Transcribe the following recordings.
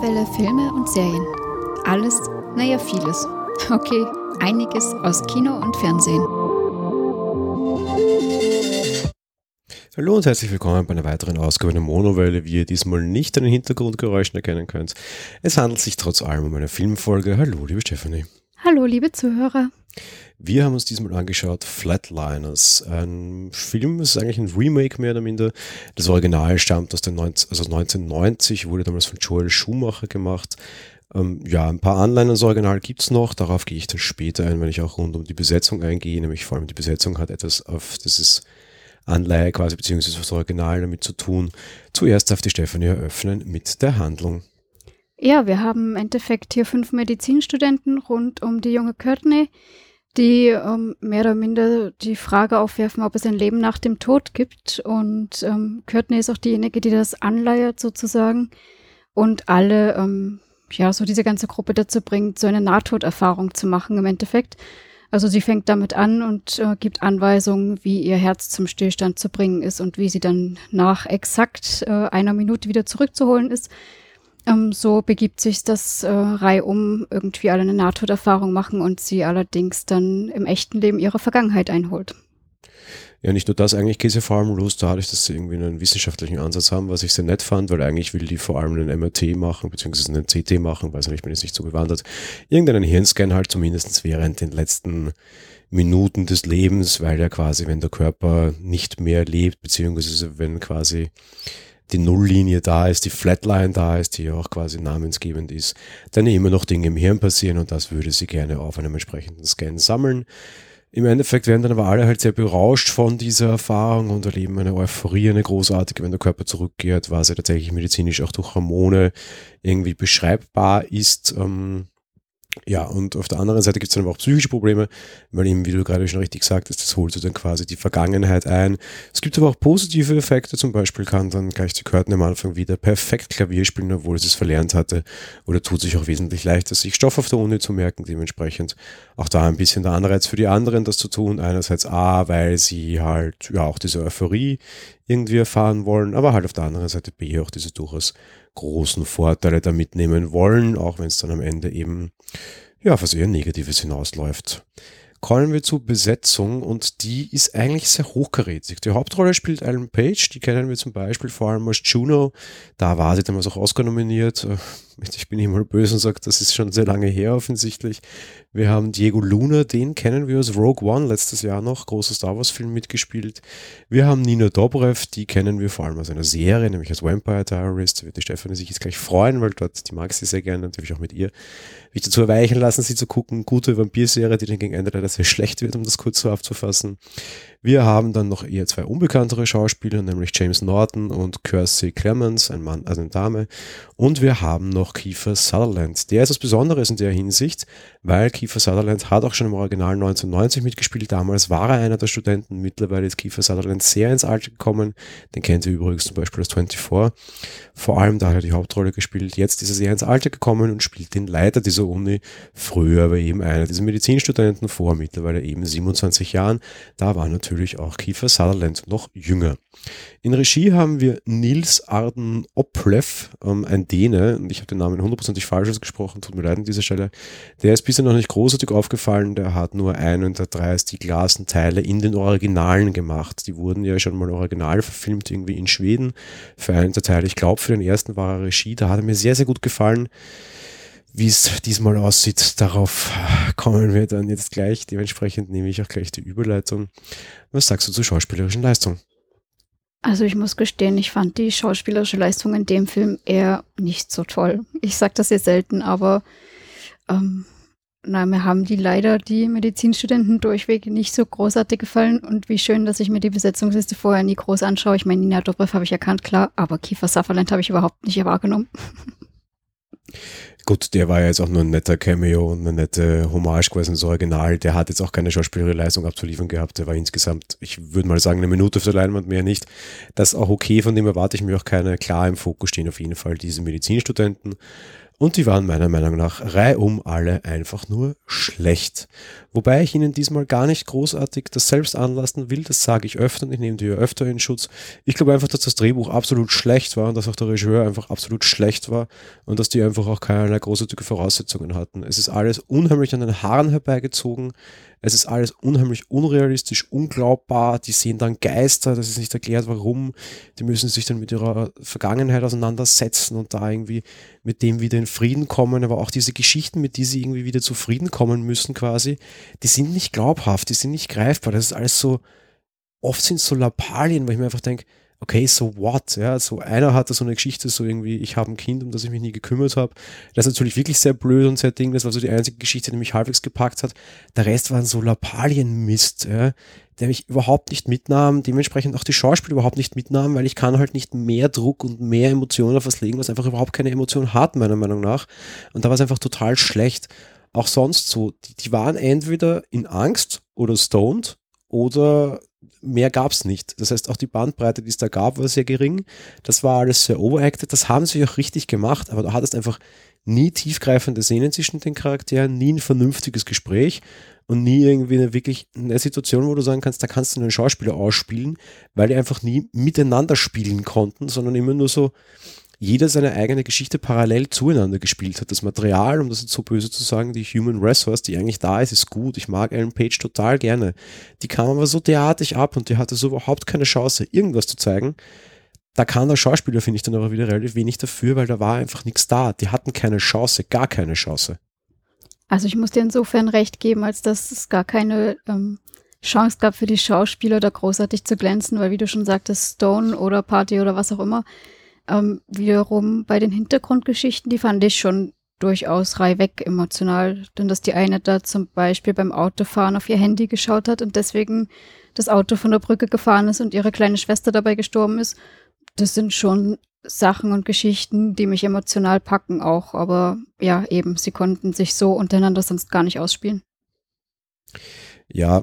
Monowelle Filme und Serien. Alles, naja, vieles. Okay, einiges aus Kino und Fernsehen. Hallo und herzlich willkommen bei einer weiteren Ausgabe der Monowelle, wie ihr diesmal nicht an den Hintergrundgeräuschen erkennen könnt. Es handelt sich trotz allem um eine Filmfolge. Hallo, liebe Stephanie. Hallo, liebe Zuhörer. Wir haben uns diesmal angeschaut Flatliners, ein Film, das ist eigentlich ein Remake mehr oder minder. Das Original stammt aus den 19, also 1990, wurde damals von Joel Schumacher gemacht. Ähm, ja, ein paar Anleihen ans Original gibt es noch, darauf gehe ich dann später ein, wenn ich auch rund um die Besetzung eingehe, nämlich vor allem die Besetzung hat etwas auf dieses Anleihe quasi, beziehungsweise das Original damit zu tun. Zuerst darf die Stefanie eröffnen mit der Handlung. Ja, wir haben im Endeffekt hier fünf Medizinstudenten rund um die junge Courtney, die ähm, mehr oder minder die Frage aufwerfen, ob es ein Leben nach dem Tod gibt. Und ähm, Courtney ist auch diejenige, die das anleiert sozusagen und alle, ähm, ja, so diese ganze Gruppe dazu bringt, so eine Nahtoderfahrung zu machen im Endeffekt. Also sie fängt damit an und äh, gibt Anweisungen, wie ihr Herz zum Stillstand zu bringen ist und wie sie dann nach exakt äh, einer Minute wieder zurückzuholen ist. Ähm, so begibt sich das äh, reihum irgendwie alle eine Nahtoderfahrung machen und sie allerdings dann im echten Leben ihre Vergangenheit einholt. Ja, nicht nur das, eigentlich geht sie vor allem los dadurch, dass sie irgendwie einen wissenschaftlichen Ansatz haben, was ich sehr nett fand, weil eigentlich will die vor allem einen MRT machen, beziehungsweise einen CT machen, weiß nicht, bin jetzt nicht so gewandert. Irgendeinen Hirnscan halt zumindest während den letzten Minuten des Lebens, weil ja quasi, wenn der Körper nicht mehr lebt, beziehungsweise wenn quasi die Nulllinie da ist, die Flatline da ist, die auch quasi namensgebend ist, dann immer noch Dinge im Hirn passieren und das würde sie gerne auf einem entsprechenden Scan sammeln. Im Endeffekt werden dann aber alle halt sehr berauscht von dieser Erfahrung und erleben eine Euphorie, eine großartige, wenn der Körper zurückkehrt, was ja tatsächlich medizinisch auch durch Hormone irgendwie beschreibbar ist. Ähm, ja, und auf der anderen Seite gibt es dann aber auch psychische Probleme, weil eben, wie du gerade schon richtig sagtest, das holt du dann quasi die Vergangenheit ein. Es gibt aber auch positive Effekte, zum Beispiel kann dann gleich die Curtin am Anfang wieder perfekt Klavier spielen, obwohl sie es verlernt hatte, oder tut sich auch wesentlich leichter, sich Stoff auf der Uni zu merken, dementsprechend auch da ein bisschen der Anreiz für die anderen, das zu tun. Einerseits A, weil sie halt ja auch diese Euphorie irgendwie erfahren wollen, aber halt auf der anderen Seite B auch diese durchaus großen Vorteile da mitnehmen wollen, auch wenn es dann am Ende eben ja, was eher Negatives hinausläuft. Kommen wir zur Besetzung und die ist eigentlich sehr hochkarätig. Die Hauptrolle spielt Ellen Page, die kennen wir zum Beispiel vor allem als Juno. Da war sie damals auch Oscar nominiert. Ich bin immer böse und sage, das ist schon sehr lange her offensichtlich. Wir haben Diego Luna, den kennen wir aus Rogue One letztes Jahr noch, großer Star Wars Film mitgespielt. Wir haben Nina Dobrev, die kennen wir vor allem aus einer Serie, nämlich als Vampire Diarist. Da wird die Stefanie sich jetzt gleich freuen, weil dort, die mag sie sehr gerne, natürlich auch mit ihr. Mich dazu erweichen lassen, sie zu gucken. Gute Vampir-Serie, die dann gegen Ende leider sehr schlecht wird, um das kurz so abzufassen. Wir haben dann noch eher zwei unbekanntere Schauspieler, nämlich James Norton und Kirsty Clemens, ein Mann, also eine Dame. Und wir haben noch Kiefer Sutherland. Der ist was Besonderes in der Hinsicht, weil Kiefer Sutherland hat auch schon im Original 1990 mitgespielt. Damals war er einer der Studenten. Mittlerweile ist Kiefer Sutherland sehr ins Alter gekommen. Den kennt ihr übrigens zum Beispiel aus 24. Vor allem da hat er die Hauptrolle gespielt. Jetzt ist er sehr ins Alter gekommen und spielt den Leiter dieser Uni. Früher aber eben einer dieser Medizinstudenten vor mittlerweile eben 27 Jahren. Da war natürlich auch Kiefer Sutherland noch jünger. In Regie haben wir Nils Arden Oplev, ähm, ein Däne, und ich habe den Namen hundertprozentig falsch ausgesprochen, tut mir leid an dieser Stelle. Der ist bisher noch nicht großartig aufgefallen, der hat nur einen der drei Stiglasen-Teile in den Originalen gemacht. Die wurden ja schon mal original verfilmt, irgendwie in Schweden, für einen der Teile. Ich glaube, für den ersten war er Regie, da hat er mir sehr, sehr gut gefallen. Wie es diesmal aussieht, darauf kommen wir dann jetzt gleich. Dementsprechend nehme ich auch gleich die Überleitung. Was sagst du zur schauspielerischen Leistung? Also ich muss gestehen, ich fand die schauspielerische Leistung in dem Film eher nicht so toll. Ich sage das jetzt selten, aber ähm, na, mir haben die leider die Medizinstudenten durchweg nicht so großartig gefallen und wie schön, dass ich mir die Besetzungsliste vorher nie groß anschaue. Ich meine, Nina Dobrev habe ich erkannt, klar, aber Kiefer Sutherland habe ich überhaupt nicht wahrgenommen. Gut, der war ja jetzt auch nur ein netter Cameo und eine nette Hommage quasi ins Original. Der hat jetzt auch keine schauspielerische Leistung abzuliefern gehabt. Der war insgesamt, ich würde mal sagen, eine Minute auf der Leinwand mehr nicht. Das ist auch okay, von dem erwarte ich mir auch keine. Klar im Fokus stehen auf jeden Fall diese Medizinstudenten. Und die waren meiner Meinung nach reihum alle einfach nur schlecht. Wobei ich ihnen diesmal gar nicht großartig das selbst anlassen will, das sage ich öfter und ich nehme die ja öfter in Schutz. Ich glaube einfach, dass das Drehbuch absolut schlecht war und dass auch der Regisseur einfach absolut schlecht war und dass die einfach auch keinerlei großartige Voraussetzungen hatten. Es ist alles unheimlich an den Haaren herbeigezogen. Es ist alles unheimlich unrealistisch, unglaubbar. Die sehen dann Geister, das ist nicht erklärt, warum. Die müssen sich dann mit ihrer Vergangenheit auseinandersetzen und da irgendwie mit dem wieder in Frieden kommen. Aber auch diese Geschichten, mit die sie irgendwie wieder zu Frieden kommen müssen, quasi, die sind nicht glaubhaft, die sind nicht greifbar. Das ist alles so, oft sind es so Lappalien, weil ich mir einfach denke, okay, so what? Ja, so einer hatte so eine Geschichte, so irgendwie, ich habe ein Kind, um das ich mich nie gekümmert habe. Das ist natürlich wirklich sehr blöd und sehr ding. Das war so die einzige Geschichte, die mich halbwegs gepackt hat. Der Rest waren so Lappalien-Mist, ja, der mich überhaupt nicht mitnahm, dementsprechend auch die Schauspieler überhaupt nicht mitnahm, weil ich kann halt nicht mehr Druck und mehr Emotionen auf was legen, was einfach überhaupt keine Emotion hat, meiner Meinung nach. Und da war es einfach total schlecht. Auch sonst so, die, die waren entweder in Angst oder stoned oder mehr gab es nicht. Das heißt, auch die Bandbreite, die es da gab, war sehr gering. Das war alles sehr overacted. Das haben sie auch richtig gemacht, aber du hattest einfach nie tiefgreifende Szenen zwischen den Charakteren, nie ein vernünftiges Gespräch und nie irgendwie eine wirklich eine Situation, wo du sagen kannst, da kannst du einen Schauspieler ausspielen, weil die einfach nie miteinander spielen konnten, sondern immer nur so, jeder seine eigene Geschichte parallel zueinander gespielt hat. Das Material, um das jetzt so böse zu sagen, die Human Resource, die eigentlich da ist, ist gut. Ich mag Ellen Page total gerne. Die kam aber so derartig ab und die hatte so überhaupt keine Chance, irgendwas zu zeigen. Da kann der Schauspieler, finde ich, dann aber wieder relativ wenig dafür, weil da war einfach nichts da. Die hatten keine Chance, gar keine Chance. Also ich muss dir insofern recht geben, als dass es gar keine ähm, Chance gab für die Schauspieler, da großartig zu glänzen, weil wie du schon sagtest, Stone oder Party oder was auch immer, ähm, wiederum bei den Hintergrundgeschichten, die fand ich schon durchaus reihweg emotional. Denn dass die eine da zum Beispiel beim Autofahren auf ihr Handy geschaut hat und deswegen das Auto von der Brücke gefahren ist und ihre kleine Schwester dabei gestorben ist, das sind schon Sachen und Geschichten, die mich emotional packen auch. Aber ja, eben, sie konnten sich so untereinander sonst gar nicht ausspielen. Ja,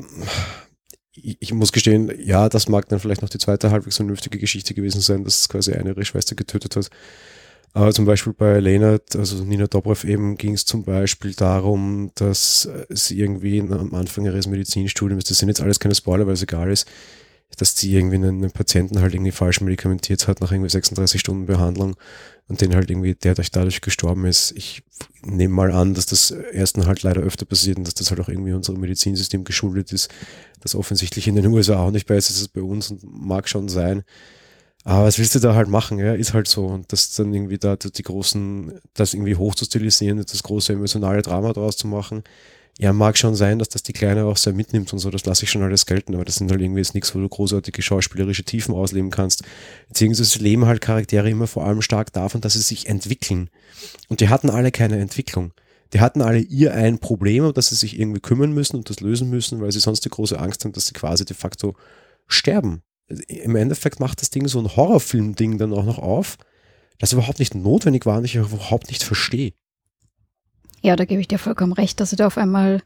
ich muss gestehen, ja, das mag dann vielleicht noch die zweite halbwegs vernünftige Geschichte gewesen sein, dass quasi eine ihre Schwester getötet hat. Aber zum Beispiel bei Leonard, also Nina Dobrev eben, ging es zum Beispiel darum, dass sie irgendwie am Anfang ihres Medizinstudiums, das sind jetzt alles keine Spoiler, weil es egal ist, dass sie irgendwie einen, Patienten halt irgendwie falsch medikamentiert hat nach irgendwie 36 Stunden Behandlung und den halt irgendwie, der dadurch gestorben ist. Ich nehme mal an, dass das ersten halt leider öfter passiert und dass das halt auch irgendwie unserem Medizinsystem geschuldet ist, das offensichtlich in den USA auch nicht besser ist als bei uns und mag schon sein. Aber was willst du da halt machen? Ja, ist halt so. Und das dann irgendwie da die großen, das irgendwie hochzustilisieren, das große emotionale Drama draus zu machen, ja, mag schon sein, dass das die Kleine auch sehr mitnimmt und so, das lasse ich schon alles gelten, aber das sind halt irgendwie jetzt nichts, wo du großartige schauspielerische Tiefen ausleben kannst. Beziehungsweise leben halt Charaktere immer vor allem stark davon, dass sie sich entwickeln. Und die hatten alle keine Entwicklung. Die hatten alle ihr ein Problem, um das sie sich irgendwie kümmern müssen und das lösen müssen, weil sie sonst die große Angst haben, dass sie quasi de facto sterben. Im Endeffekt macht das Ding so ein Horrorfilm-Ding dann auch noch auf, das überhaupt nicht notwendig war und ich überhaupt nicht verstehe. Ja, da gebe ich dir vollkommen recht, dass sie da auf einmal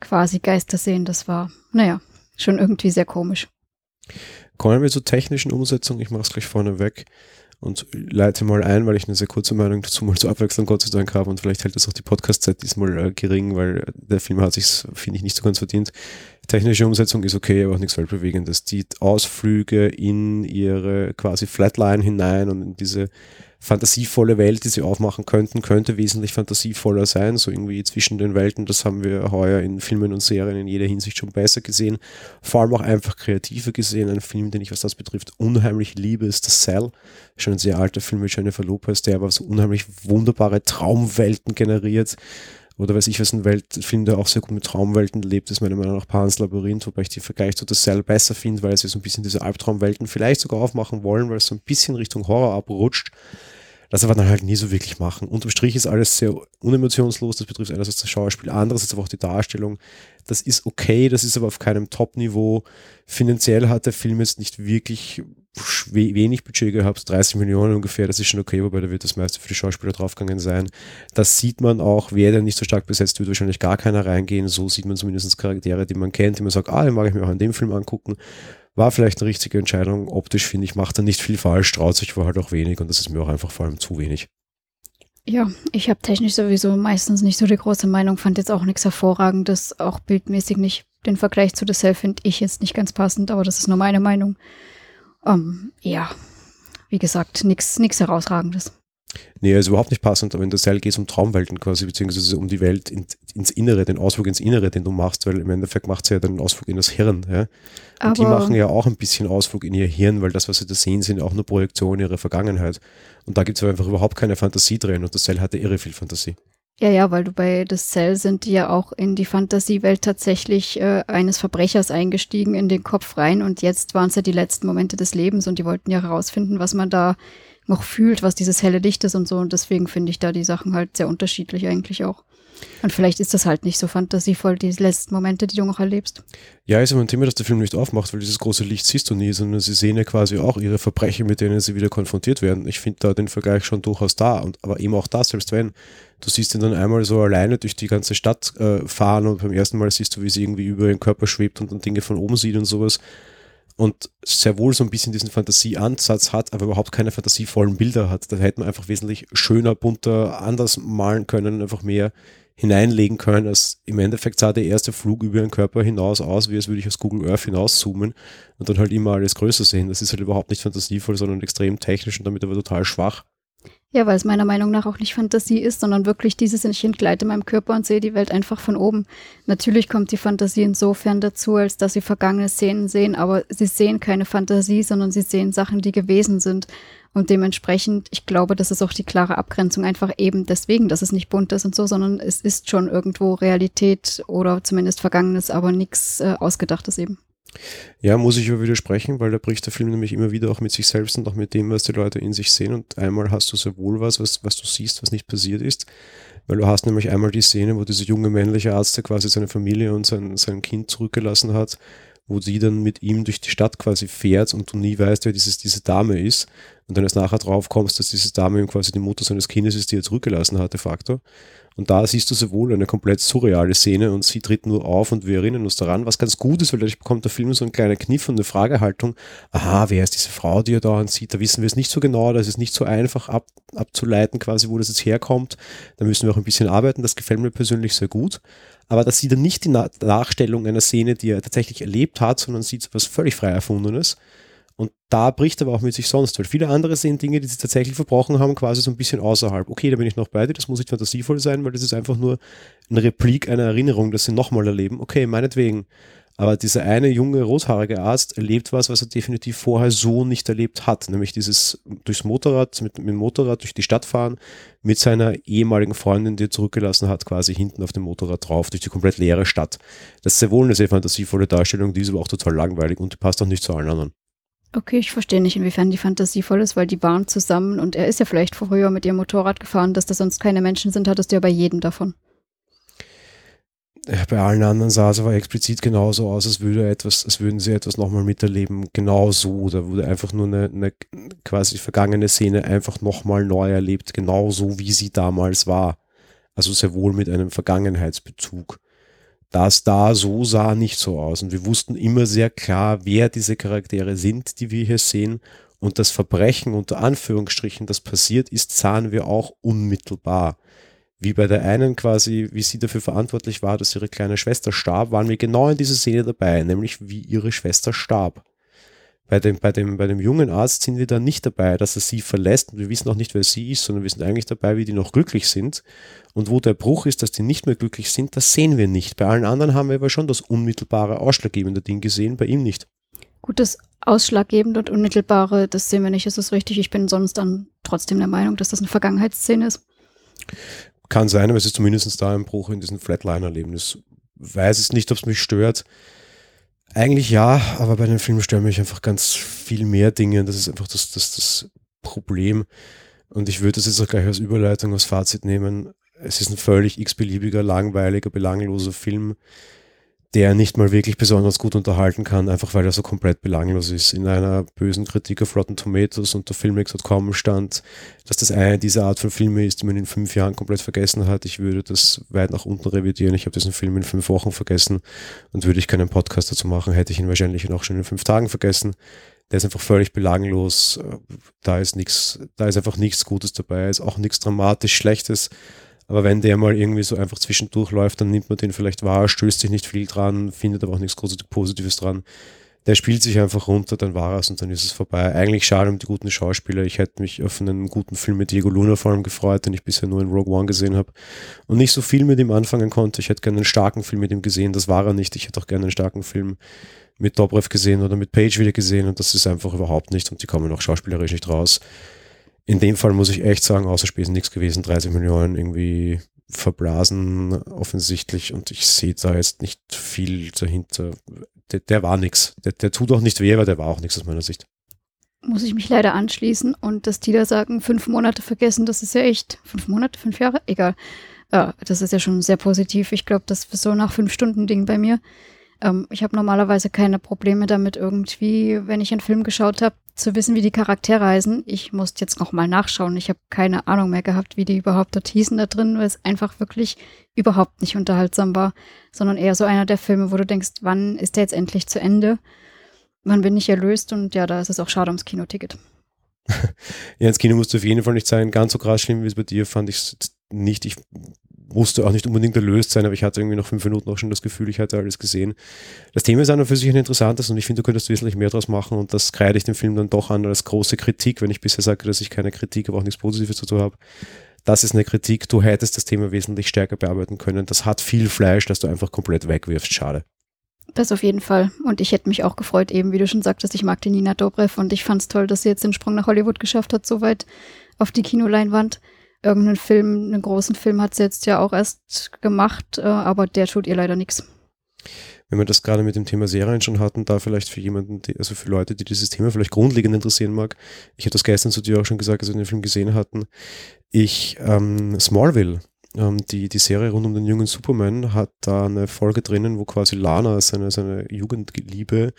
quasi Geister sehen. Das war, naja, schon irgendwie sehr komisch. Kommen wir zur technischen Umsetzung. Ich mache es gleich vorne weg und leite mal ein, weil ich eine sehr kurze Meinung dazu mal zur Abwechslung Gott sei Dank habe und vielleicht hält das auch die Podcast-Zeit diesmal äh, gering, weil der Film hat sich, finde ich, nicht so ganz verdient. Technische Umsetzung ist okay, aber auch nichts Weltbewegendes. Die Ausflüge in ihre quasi Flatline hinein und in diese fantasievolle Welt, die sie aufmachen könnten, könnte wesentlich fantasievoller sein, so irgendwie zwischen den Welten. Das haben wir heuer in Filmen und Serien in jeder Hinsicht schon besser gesehen. Vor allem auch einfach kreativer gesehen. Ein Film, den ich, was das betrifft, unheimlich liebe, ist The Cell. Schon ein sehr alter Film mit Jennifer Lopez, der aber so unheimlich wunderbare Traumwelten generiert. Oder weiß ich, was ein Weltfilm, der auch sehr gut mit Traumwelten lebt, ist meiner Meinung nach Pan's Labyrinth, wobei ich die Vergleich zu The besser finde, weil sie so ein bisschen diese Albtraumwelten vielleicht sogar aufmachen wollen, weil es so ein bisschen Richtung Horror abrutscht das aber dann halt nie so wirklich machen. Unterm Strich ist alles sehr unemotionslos, das betrifft einerseits das Schauspiel, andererseits aber auch die Darstellung. Das ist okay, das ist aber auf keinem Top-Niveau. Finanziell hat der Film jetzt nicht wirklich wenig Budget gehabt, 30 Millionen ungefähr, das ist schon okay, wobei da wird das meiste für die Schauspieler draufgegangen sein. Das sieht man auch, wer denn nicht so stark besetzt wird, wahrscheinlich gar keiner reingehen. So sieht man zumindest Charaktere, die man kennt, die man sagt, ah, den mag ich mir auch in dem Film angucken. War vielleicht eine richtige Entscheidung. Optisch finde ich, macht er nicht viel falsch, traut sich wohl halt auch wenig und das ist mir auch einfach vor allem zu wenig. Ja, ich habe technisch sowieso meistens nicht so die große Meinung, fand jetzt auch nichts Hervorragendes, auch bildmäßig nicht. Den Vergleich zu The Cell finde ich jetzt nicht ganz passend, aber das ist nur meine Meinung. Ähm, ja, wie gesagt, nichts Herausragendes. Nee, also überhaupt nicht passend, aber in der Cell geht es um Traumwelten quasi, beziehungsweise um die Welt in, ins Innere, den Ausflug ins Innere, den du machst, weil im Endeffekt macht sie ja dann einen Ausflug in das Hirn. Ja? Und aber die machen ja auch ein bisschen Ausflug in ihr Hirn, weil das, was sie da sehen, sind auch nur Projektionen ihrer Vergangenheit. Und da gibt es einfach überhaupt keine Fantasie drin und das Cell hatte irre viel Fantasie. Ja, ja, weil du bei The Cell sind die ja auch in die Fantasiewelt tatsächlich äh, eines Verbrechers eingestiegen, in den Kopf rein und jetzt waren es ja die letzten Momente des Lebens und die wollten ja herausfinden, was man da noch fühlt, was dieses helle Licht ist und so. Und deswegen finde ich da die Sachen halt sehr unterschiedlich eigentlich auch. Und vielleicht ist das halt nicht so fantasievoll, die letzten Momente, die du noch erlebst. Ja, ist aber ein Thema, das der Film nicht aufmacht, weil dieses große Licht siehst du nie, sondern sie sehen ja quasi auch ihre Verbrechen, mit denen sie wieder konfrontiert werden. Ich finde da den Vergleich schon durchaus da, und, aber eben auch da, selbst wenn. Du siehst ihn dann einmal so alleine durch die ganze Stadt äh, fahren und beim ersten Mal siehst du, wie sie irgendwie über ihren Körper schwebt und dann Dinge von oben sieht und sowas und sehr wohl so ein bisschen diesen Fantasieansatz hat, aber überhaupt keine fantasievollen Bilder hat. Da hätte man einfach wesentlich schöner, bunter, anders malen können, einfach mehr hineinlegen können, als im Endeffekt sah der erste Flug über den Körper hinaus aus, wie als würde ich aus Google Earth hinauszoomen und dann halt immer alles größer sehen. Das ist halt überhaupt nicht fantasievoll, sondern extrem technisch und damit aber total schwach. Ja, weil es meiner Meinung nach auch nicht Fantasie ist, sondern wirklich dieses, ich entgleite meinem Körper und sehe die Welt einfach von oben. Natürlich kommt die Fantasie insofern dazu, als dass sie vergangene Szenen sehen, aber sie sehen keine Fantasie, sondern sie sehen Sachen, die gewesen sind. Und dementsprechend, ich glaube, das ist auch die klare Abgrenzung, einfach eben deswegen, dass es nicht bunt ist und so, sondern es ist schon irgendwo Realität oder zumindest Vergangenes, aber nichts äh, Ausgedachtes eben. Ja, muss ich aber widersprechen, weil da bricht der Film nämlich immer wieder auch mit sich selbst und auch mit dem, was die Leute in sich sehen. Und einmal hast du sehr wohl was, was, was du siehst, was nicht passiert ist. Weil du hast nämlich einmal die Szene, wo dieser junge männliche Arzt, der quasi seine Familie und sein, sein Kind zurückgelassen hat, wo sie dann mit ihm durch die Stadt quasi fährt und du nie weißt, wer dieses, diese Dame ist. Und dann erst nachher drauf kommst, dass diese Dame ihm quasi die Mutter seines Kindes ist, die er zurückgelassen hat, de facto. Und da siehst du sowohl eine komplett surreale Szene und sie tritt nur auf und wir erinnern uns daran, was ganz gut ist, weil dadurch bekommt der Film so einen kleinen Kniff und eine Fragehaltung. Aha, wer ist diese Frau, die er da sieht? Da wissen wir es nicht so genau, das ist nicht so einfach ab, abzuleiten quasi, wo das jetzt herkommt. Da müssen wir auch ein bisschen arbeiten, das gefällt mir persönlich sehr gut. Aber das sieht dann nicht die Nachstellung einer Szene, die er tatsächlich erlebt hat, sondern sieht was völlig frei erfundenes. Und da bricht aber auch mit sich sonst, weil viele andere sehen Dinge, die sie tatsächlich verbrochen haben, quasi so ein bisschen außerhalb. Okay, da bin ich noch bei dir, das muss nicht fantasievoll sein, weil das ist einfach nur eine Replik einer Erinnerung, das sie nochmal erleben. Okay, meinetwegen. Aber dieser eine junge, rothaarige Arzt erlebt was, was er definitiv vorher so nicht erlebt hat. Nämlich dieses durchs Motorrad, mit, mit dem Motorrad durch die Stadt fahren, mit seiner ehemaligen Freundin, die er zurückgelassen hat, quasi hinten auf dem Motorrad drauf, durch die komplett leere Stadt. Das ist sehr wohl eine sehr fantasievolle Darstellung, die ist aber auch total langweilig und die passt auch nicht zu allen anderen. Okay, ich verstehe nicht, inwiefern die fantasievoll ist, weil die waren zusammen und er ist ja vielleicht früher mit ihrem Motorrad gefahren, dass da sonst keine Menschen sind, hattest du ja bei jedem davon. Bei allen anderen sah es aber explizit genauso aus, als würde etwas, als würden sie etwas nochmal miterleben. Genau so. Da wurde einfach nur eine, eine quasi vergangene Szene einfach nochmal neu erlebt, genau so wie sie damals war. Also sehr wohl mit einem Vergangenheitsbezug das da so sah nicht so aus. Und wir wussten immer sehr klar, wer diese Charaktere sind, die wir hier sehen. Und das Verbrechen unter Anführungsstrichen, das passiert ist, sahen wir auch unmittelbar. Wie bei der einen quasi, wie sie dafür verantwortlich war, dass ihre kleine Schwester starb, waren wir genau in dieser Szene dabei, nämlich wie ihre Schwester starb. Bei dem, bei, dem, bei dem jungen Arzt sind wir dann nicht dabei, dass er sie verlässt und wir wissen auch nicht, wer sie ist, sondern wir sind eigentlich dabei, wie die noch glücklich sind. Und wo der Bruch ist, dass die nicht mehr glücklich sind, das sehen wir nicht. Bei allen anderen haben wir aber schon das unmittelbare, ausschlaggebende Ding gesehen, bei ihm nicht. Gut, das Ausschlaggebende und Unmittelbare, das sehen wir nicht, ist das richtig. Ich bin sonst dann trotzdem der Meinung, dass das eine Vergangenheitsszene ist. Kann sein, aber es ist zumindest da ein Bruch in diesem Flatliner-Erlebnis. Weiß es nicht, ob es mich stört. Eigentlich ja, aber bei den Filmen stören mich einfach ganz viel mehr Dinge. Das ist einfach das, das, das Problem. Und ich würde das jetzt auch gleich als Überleitung, als Fazit nehmen. Es ist ein völlig x-beliebiger, langweiliger, belangloser Film der nicht mal wirklich besonders gut unterhalten kann, einfach weil er so komplett belanglos ist. In einer bösen Kritik auf Rotten Tomatoes unter Filmix.com stand, dass das eine dieser Art von Filme ist, die man in fünf Jahren komplett vergessen hat. Ich würde das weit nach unten revidieren. Ich habe diesen Film in fünf Wochen vergessen und würde ich keinen Podcast dazu machen, hätte ich ihn wahrscheinlich auch schon in fünf Tagen vergessen. der ist einfach völlig belanglos. Da ist nichts, da ist einfach nichts Gutes dabei, ist auch nichts dramatisch Schlechtes. Aber wenn der mal irgendwie so einfach zwischendurch läuft, dann nimmt man den vielleicht wahr, stößt sich nicht viel dran, findet aber auch nichts Positives dran. Der spielt sich einfach runter, dann war es und dann ist es vorbei. Eigentlich schade um die guten Schauspieler. Ich hätte mich auf einen guten Film mit Diego Luna vor allem gefreut, den ich bisher nur in Rogue One gesehen habe und nicht so viel mit ihm anfangen konnte. Ich hätte gerne einen starken Film mit ihm gesehen, das war er nicht. Ich hätte auch gerne einen starken Film mit Dobrev gesehen oder mit Page wieder gesehen und das ist einfach überhaupt nicht und die kommen auch schauspielerisch nicht raus. In dem Fall muss ich echt sagen, außer Spesen nichts gewesen, 30 Millionen irgendwie verblasen offensichtlich und ich sehe da jetzt nicht viel dahinter. Der, der war nichts. Der, der tut auch nicht weh, aber der war auch nichts aus meiner Sicht. Muss ich mich leider anschließen und dass die da sagen, fünf Monate vergessen, das ist ja echt, fünf Monate, fünf Jahre, egal. Ja, das ist ja schon sehr positiv. Ich glaube, das ist so nach fünf Stunden Ding bei mir. Ähm, ich habe normalerweise keine Probleme damit, irgendwie, wenn ich einen Film geschaut habe, zu wissen, wie die Charaktere heißen. Ich musste jetzt nochmal nachschauen. Ich habe keine Ahnung mehr gehabt, wie die überhaupt dort hießen da drin, weil es einfach wirklich überhaupt nicht unterhaltsam war, sondern eher so einer der Filme, wo du denkst, wann ist der jetzt endlich zu Ende? Wann bin ich erlöst? Und ja, da ist es auch schade ums Kinoticket. ja, ins Kino musste auf jeden Fall nicht sein. Ganz so krass schlimm wie es bei dir fand ich es nicht. Ich musste auch nicht unbedingt erlöst sein, aber ich hatte irgendwie nach fünf Minuten auch schon das Gefühl, ich hatte alles gesehen. Das Thema ist an und für sich ein interessantes und ich finde, du könntest wesentlich mehr draus machen und das kreide ich dem Film dann doch an als große Kritik, wenn ich bisher sage, dass ich keine Kritik, aber auch nichts Positives dazu habe. Das ist eine Kritik, du hättest das Thema wesentlich stärker bearbeiten können. Das hat viel Fleisch, das du einfach komplett wegwirfst. Schade. Das auf jeden Fall. Und ich hätte mich auch gefreut, eben wie du schon sagtest, ich mag die Nina Dobrev und ich fand es toll, dass sie jetzt den Sprung nach Hollywood geschafft hat, soweit auf die Kinoleinwand irgendeinen Film, einen großen Film hat sie jetzt ja auch erst gemacht, äh, aber der tut ihr leider nichts. Wenn wir das gerade mit dem Thema Serien schon hatten, da vielleicht für jemanden, die, also für Leute, die dieses Thema vielleicht grundlegend interessieren mag, ich hatte das gestern zu dir auch schon gesagt, als wir den Film gesehen hatten, ich, ähm, Smallville, ähm, die, die Serie rund um den jungen Superman hat da eine Folge drinnen, wo quasi Lana, seine, seine Jugendliebe,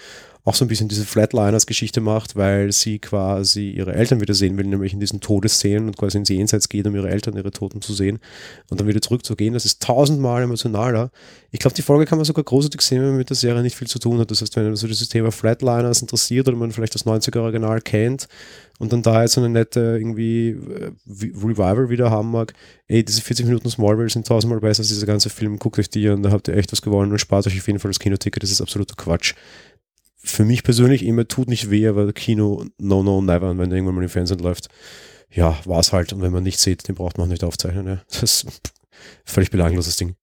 auch so ein bisschen diese Flatliners-Geschichte macht, weil sie quasi ihre Eltern wieder sehen will, nämlich in diesen Todesszenen und quasi ins Jenseits geht, um ihre Eltern, ihre Toten zu sehen und dann wieder zurückzugehen. Das ist tausendmal emotionaler. Ich glaube, die Folge kann man sogar großartig sehen, wenn man mit der Serie nicht viel zu tun hat. Das heißt, wenn man so dieses Thema Flatliners interessiert oder man vielleicht das 90er-Original kennt und dann da jetzt so eine nette irgendwie äh, Revival wieder haben mag, ey, diese 40 Minuten Smallville sind tausendmal besser als dieser ganze Film. Guckt euch die an, da habt ihr echt was gewonnen und spart euch auf jeden Fall das Kinoticket. Das ist absoluter Quatsch für mich persönlich immer tut nicht weh, aber Kino, no, no, never. Und wenn der irgendwann mal im Fernsehen läuft, ja, war es halt. Und wenn man nicht sieht, den braucht man auch nicht aufzeichnen. Ja. Das ist völlig belangloses Ding.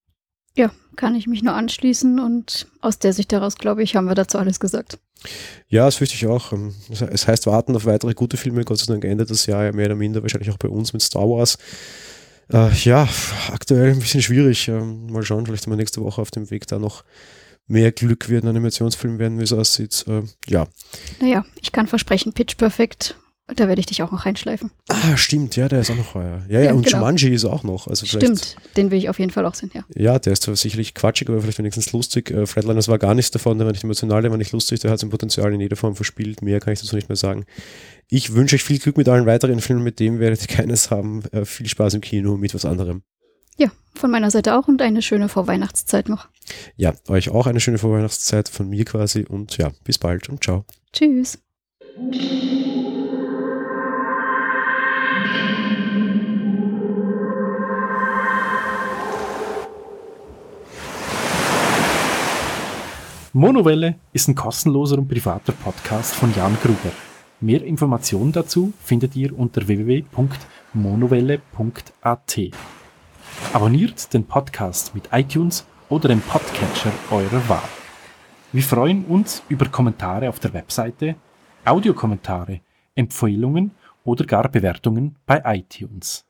Ja, kann ich mich nur anschließen und aus der Sicht heraus, glaube ich, haben wir dazu alles gesagt. Ja, das fürchte ich auch. Ähm, es heißt warten auf weitere gute Filme. Gott sei Dank endet das Jahr ja mehr oder minder, wahrscheinlich auch bei uns mit Star Wars. Äh, ja, aktuell ein bisschen schwierig. Ähm, mal schauen, vielleicht haben wir nächste Woche auf dem Weg da noch mehr Glück wird ein Animationsfilm werden, wie es aussieht. Äh, ja. Naja, ich kann versprechen, Pitch Perfect, da werde ich dich auch noch reinschleifen. Ah, stimmt, ja, der ist auch noch heuer. Ja, ja, ja und genau. Jumanji ist auch noch. Also stimmt, den will ich auf jeden Fall auch sehen, ja. Ja, der ist zwar sicherlich quatschig, aber vielleicht wenigstens lustig. Äh, Flatliners war gar nichts davon, der war nicht emotional, der war nicht lustig, der hat sein Potenzial in jeder Form verspielt. Mehr kann ich dazu nicht mehr sagen. Ich wünsche euch viel Glück mit allen weiteren Filmen, mit dem werdet ihr keines haben. Äh, viel Spaß im Kino mit was anderem. Ja, von meiner Seite auch und eine schöne Vorweihnachtszeit noch. Ja, euch auch eine schöne Vorweihnachtszeit von mir quasi und ja, bis bald und ciao. Tschüss. Monowelle ist ein kostenloser und privater Podcast von Jan Gruber. Mehr Informationen dazu findet ihr unter www.monowelle.at. Abonniert den Podcast mit iTunes oder dem Podcatcher eurer Wahl. Wir freuen uns über Kommentare auf der Webseite, Audiokommentare, Empfehlungen oder gar Bewertungen bei iTunes.